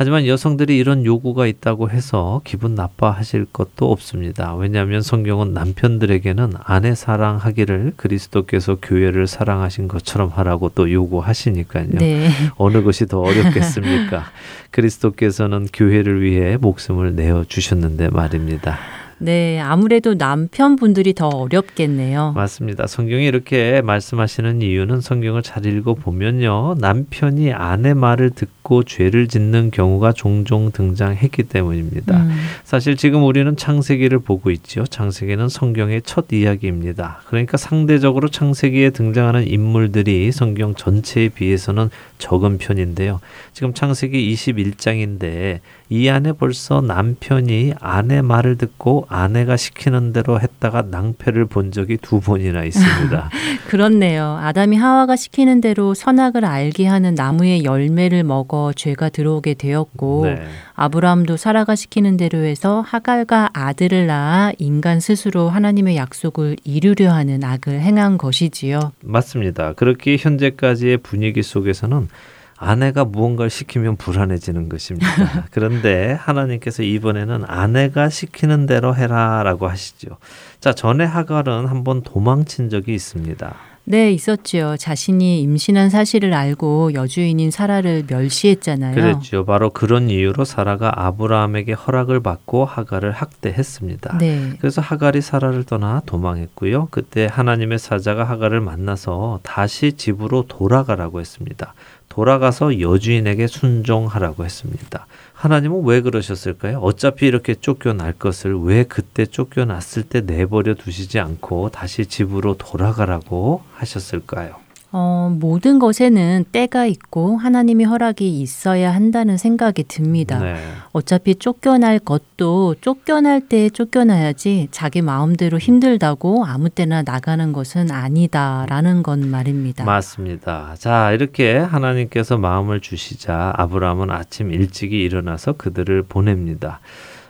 하지만 여성들이 이런 요구가 있다고 해서 기분 나빠하실 것도 없습니다. 왜냐하면 성경은 남편들에게는 아내 사랑하기를 그리스도께서 교회를 사랑하신 것처럼 하라고 또 요구하시니까요. 네. 어느 것이 더 어렵겠습니까? 그리스도께서는 교회를 위해 목숨을 내어 주셨는데 말입니다. 네, 아무래도 남편분들이 더 어렵겠네요. 맞습니다. 성경이 이렇게 말씀하시는 이유는 성경을 잘 읽어 보면요. 남편이 아내 말을 듣고 죄를 짓는 경우가 종종 등장했기 때문입니다. 음, 사실 지금 우리는 창세기를 보고 있지요. 창세기는 성경의 첫 이야기입니다. 그러니까 상대적으로 창세기에 등장하는 인물들이 성경 전체에 비해서는 적은 편인데요. 지금 창세기 21장인데 이 안에 벌써 남편이 아내 말을 듣고 아내가 시키는 대로 했다가 낭패를 본 적이 두 번이나 있습니다. 그렇네요. 아담이 하와가 시키는 대로 선악을 알게 하는 나무의 열매를 먹어 죄가 들어오게 되었고 네. 아브라함도 사라가 시키는 대로 해서 하갈과 아들을 낳아 인간 스스로 하나님의 약속을 이루려 하는 악을 행한 것이지요. 맞습니다. 그렇게 현재까지의 분위기 속에서는 아내가 무언가를 시키면 불안해지는 것입니다. 그런데 하나님께서 이번에는 아내가 시키는 대로 해라라고 하시죠. 자, 전에 하갈은 한번 도망친 적이 있습니다. 네, 있었지요. 자신이 임신한 사실을 알고 여주인인 사라를 멸시했잖아요. 그랬죠. 바로 그런 이유로 사라가 아브라함에게 허락을 받고 하갈을 학대했습니다. 네. 그래서 하갈이 사라를 떠나 도망했고요. 그때 하나님의 사자가 하갈을 만나서 다시 집으로 돌아가라고 했습니다. 돌아가서 여주인에게 순종하라고 했습니다. 하나님은 왜 그러셨을까요? 어차피 이렇게 쫓겨날 것을 왜 그때 쫓겨났을 때 내버려 두시지 않고 다시 집으로 돌아가라고 하셨을까요? 어, 모든 것에는 때가 있고 하나님의 허락이 있어야 한다는 생각이 듭니다. 네. 어차피 쫓겨날 것도 쫓겨날 때 쫓겨나야지 자기 마음대로 힘들다고 아무 때나 나가는 것은 아니다라는 건 말입니다. 맞습니다. 자, 이렇게 하나님께서 마음을 주시자 아브라함은 아침 일찍이 일어나서 그들을 보냅니다.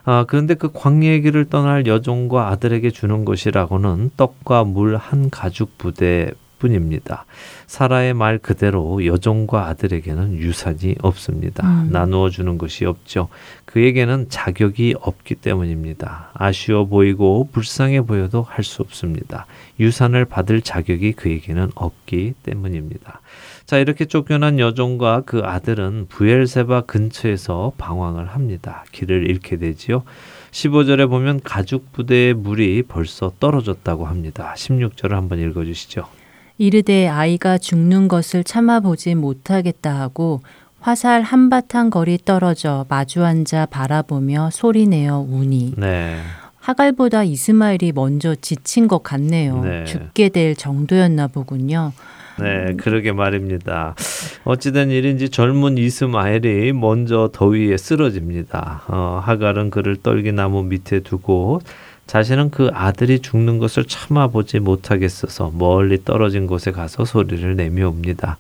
아, 그런데 그 광야의 길을 떠날 여종과 아들에게 주는 것이라고는 떡과 물 한 가죽 부대 뿐입니다. 사라의 말 그대로 여종과 아들에게는 유산이 없습니다. 음. 나누어 주는 것이 없죠. 그에게는 자격이 없기 때문입니다. 아쉬워 보이고 불쌍해 보여도 할 수 없습니다. 유산을 받을 자격이 그에게는 없기 때문입니다. 자, 이렇게 쫓겨난 여종과 그 아들은 부엘세바 근처에서 방황을 합니다. 길을 잃게 되지요. 15절에 보면 가죽 부대의 물이 벌써 떨어졌다고 합니다. 16절을 한번 읽어 주시죠. 이르되 아이가 죽는 것을 참아보지 못하겠다 하고 화살 한바탕 거리 떨어져 마주 앉아 바라보며 소리내어 우니 네. 하갈보다 이스마엘이 먼저 지친 것 같네요. 네. 죽게 될 정도였나 보군요. 네, 그러게 말입니다. 어찌된 일인지 젊은 이스마엘이 먼저 더위에 쓰러집니다. 어, 하갈은 그를 떨기나무 밑에 두고 자신은 그 아들이 죽는 것을 참아보지 못하겠어서 멀리 떨어진 곳에 가서 소리를 내며 옵니다.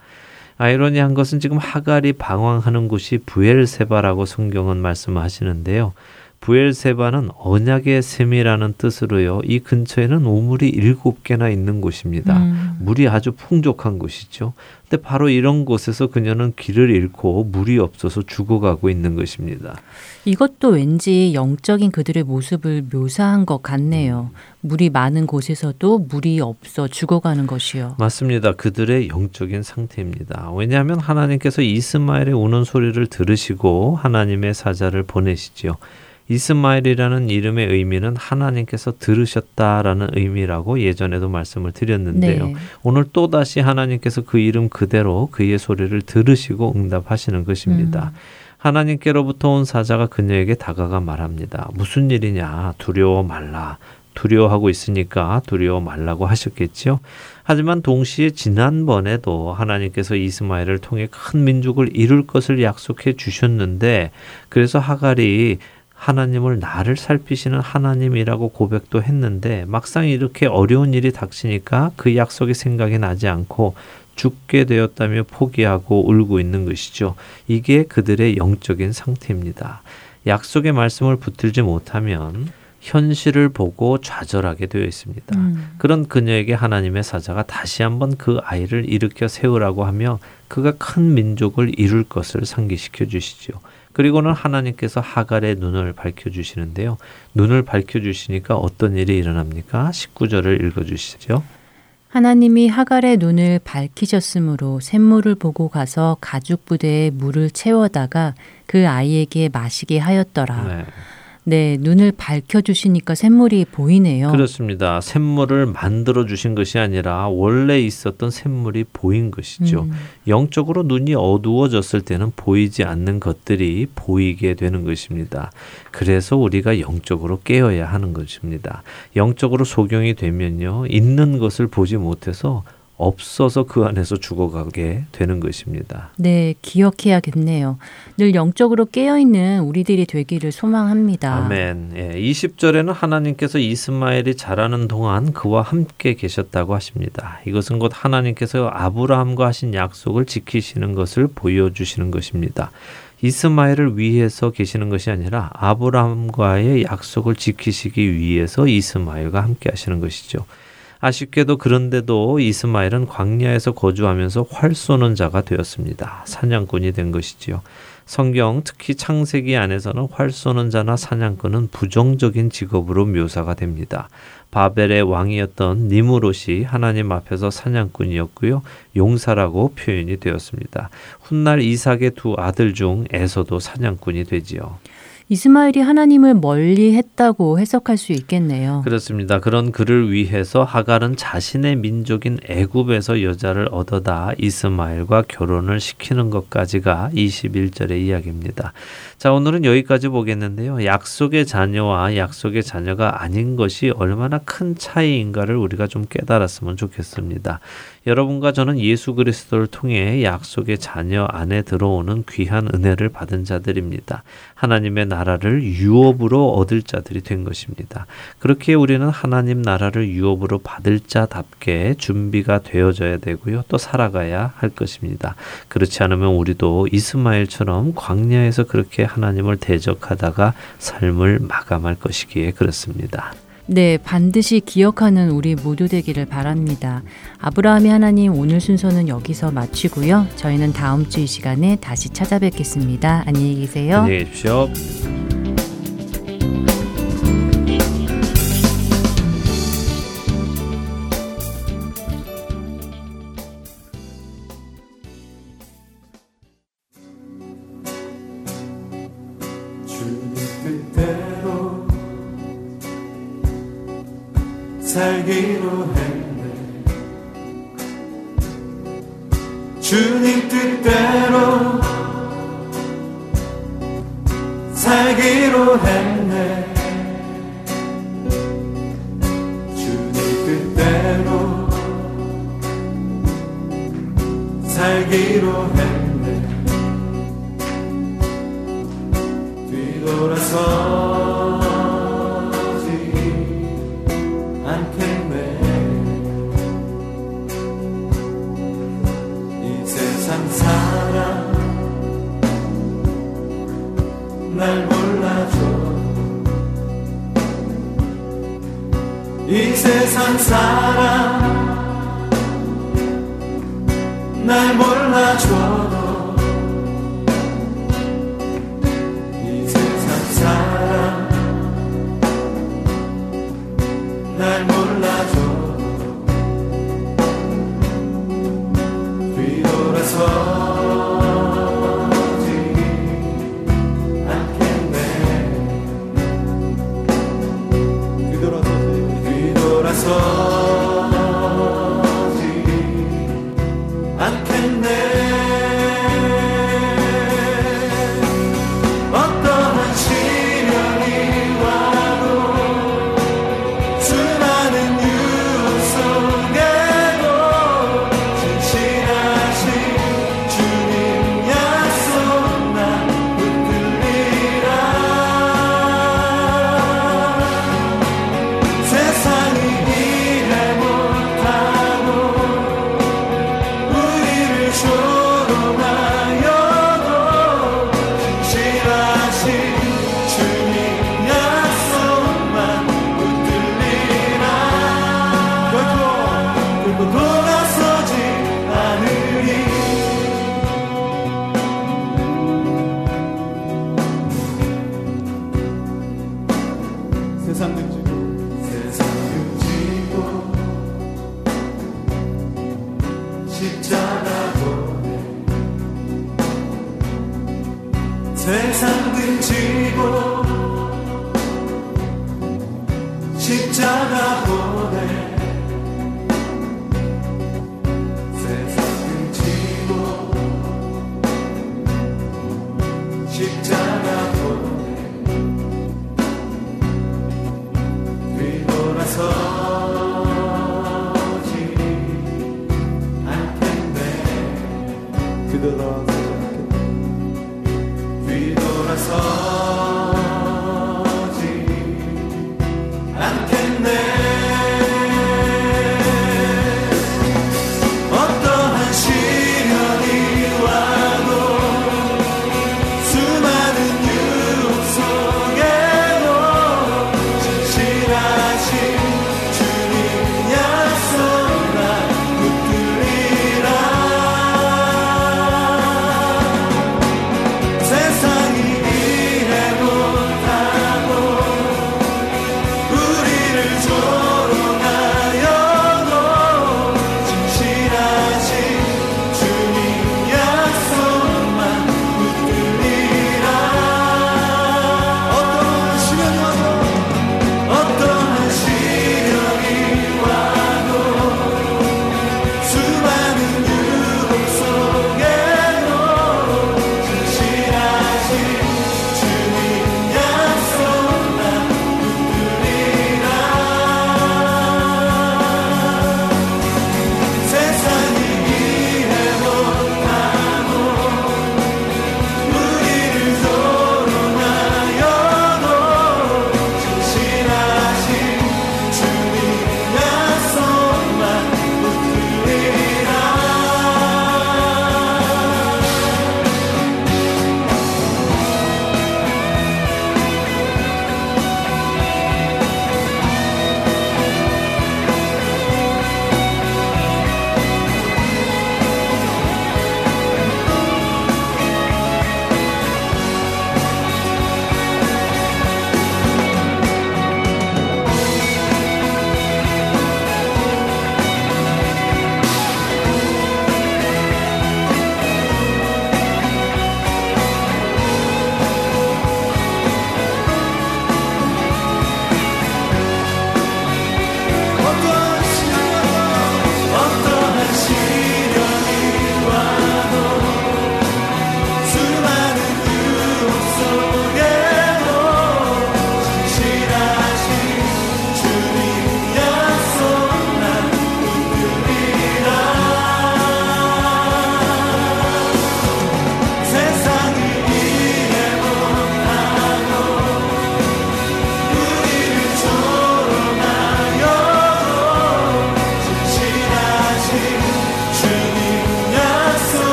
아이러니한 것은 지금 하갈이 방황하는 곳이 부엘세바라고 성경은 말씀하시는데요. 부엘세바는 언약의 샘이라는 뜻으로요. 이 근처에는 우물이 일곱 개나 있는 곳입니다. 음. 물이 아주 풍족한 곳이죠. 근데 바로 이런 곳에서 그녀는 길을 잃고 물이 없어서 죽어가고 있는 것입니다. 이것도 왠지 영적인 그들의 모습을 묘사한 것 같네요. 물이 많은 곳에서도 물이 없어 죽어가는 것이요. 맞습니다. 그들의 영적인 상태입니다. 왜냐하면 하나님께서 이스마엘의 우는 소리를 들으시고 하나님의 사자를 보내시지요. 이스마엘이라는 이름의 의미는 하나님께서 들으셨다라는 의미라고 예전에도 말씀을 드렸는데요. 네. 오늘 또 다시 하나님께서 그 이름 그대로 그의 소리를 들으시고 응답하시는 것입니다. 음. 하나님께로부터 온 사자가 그녀에게 다가가 말합니다. 무슨 일이냐? 두려워 말라. 두려워하고 있으니까 두려워 말라고 하셨겠지요. 하지만 동시에 지난번에도 하나님께서 이스마엘을 통해 큰 민족을 이룰 것을 약속해 주셨는데 그래서 하갈이 하나님을 나를 살피시는 하나님이라고 고백도 했는데 막상 이렇게 어려운 일이 닥치니까 그 약속이 생각이 나지 않고 죽게 되었다며 포기하고 울고 있는 것이죠. 이게 그들의 영적인 상태입니다. 약속의 말씀을 붙들지 못하면 현실을 보고 좌절하게 되어 있습니다. 음. 그런 그녀에게 하나님의 사자가 다시 한번 그 아이를 일으켜 세우라고 하며 그가 큰 민족을 이룰 것을 상기시켜 주시죠. 그리고는 하나님께서 하갈의 눈을 밝혀 주시는데요. 눈을 밝혀 주시니까 어떤 일이 일어납니까? 19절을 읽어 주시죠. 하나님이 하갈의 눈을 밝히셨으므로 샘물을 보고 가서 가죽 부대에 물을 채워다가 그 아이에게 마시게 하였더라. 네. 네, 눈을 밝혀 주시니까 샘물이 보이네요. 그렇습니다. 샘물을 만들어 주신 것이 아니라 원래 있었던 샘물이 보인 것이죠. 음. 영적으로 눈이 어두워졌을 때는 보이지 않는 것들이 보이게 되는 것입니다. 그래서 우리가 영적으로 깨어야 하는 것입니다. 영적으로 소경이 되면요. 있는 것을 보지 못해서 없어서 그 안에서 죽어가게 되는 것입니다. 네, 기억해야겠네요. 늘 영적으로 깨어있는 우리들이 되기를 소망합니다. 아멘. 예, 20절에는 하나님께서 이스마엘이 자라는 동안 그와 함께 계셨다고 하십니다. 이것은 곧 하나님께서 아브라함과 하신 약속을 지키시는 것을 보여주시는 것입니다. 이스마엘을 위해서 계시는 것이 아니라 아브라함과의 약속을 지키시기 위해서 이스마엘과 함께 하시는 것이죠. 아쉽게도 그런데도 이스마엘은 광야에서 거주하면서 활 쏘는 자가 되었습니다. 사냥꾼이 된 것이지요. 성경 특히 창세기 안에서는 활 쏘는 자나 사냥꾼은 부정적인 직업으로 묘사가 됩니다. 바벨의 왕이었던 니무롯이 하나님 앞에서 사냥꾼이었고요. 용사라고 표현이 되었습니다. 훗날 이삭의 두 아들 중 에서도 사냥꾼이 되지요. 이스마엘이 하나님을 멀리 했다고 해석할 수 있겠네요. 그렇습니다. 그런 그를 위해서 하갈은 자신의 민족인 애굽에서 여자를 얻어다 이스마엘과 결혼을 시키는 것까지가 21절의 이야기입니다. 자, 오늘은 여기까지 보겠는데요. 약속의 자녀와 약속의 자녀가 아닌 것이 얼마나 큰 차이인가를 우리가 좀 깨달았으면 좋겠습니다. 여러분과 저는 예수 그리스도를 통해 약속의 자녀 안에 들어오는 귀한 은혜를 받은 자들입니다. 하나님의 나라를 유업으로 얻을 자들이 된 것입니다. 그렇게 우리는 하나님 나라를 유업으로 받을 자답게 준비가 되어져야 되고요. 또 살아가야 할 것입니다. 그렇지 않으면 우리도 이스마엘처럼 광야에서 그렇게 하나님을 대적하다가 삶을 마감할 것이기에 그렇습니다. 네, 반드시 기억하는 우리 모두 되기를 바랍니다. 아브라함이 하나님 오늘 순서는 여기서 마치고요. 저희는 다음 주 이 시간에 다시 찾아뵙겠습니다. 안녕히 계세요. 안녕히 계십시오. 살기로 했네. 주님 뜻대로 살기로 했네. 주님 뜻대로 살기로 했네. 뒤돌아서 날 몰라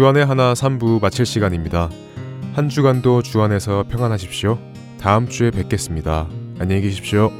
주안의 하나 3부 마칠 시간입니다. 한 주간도 주안에서 평안하십시오. 다음 주에 뵙겠습니다. 안녕히 계십시오.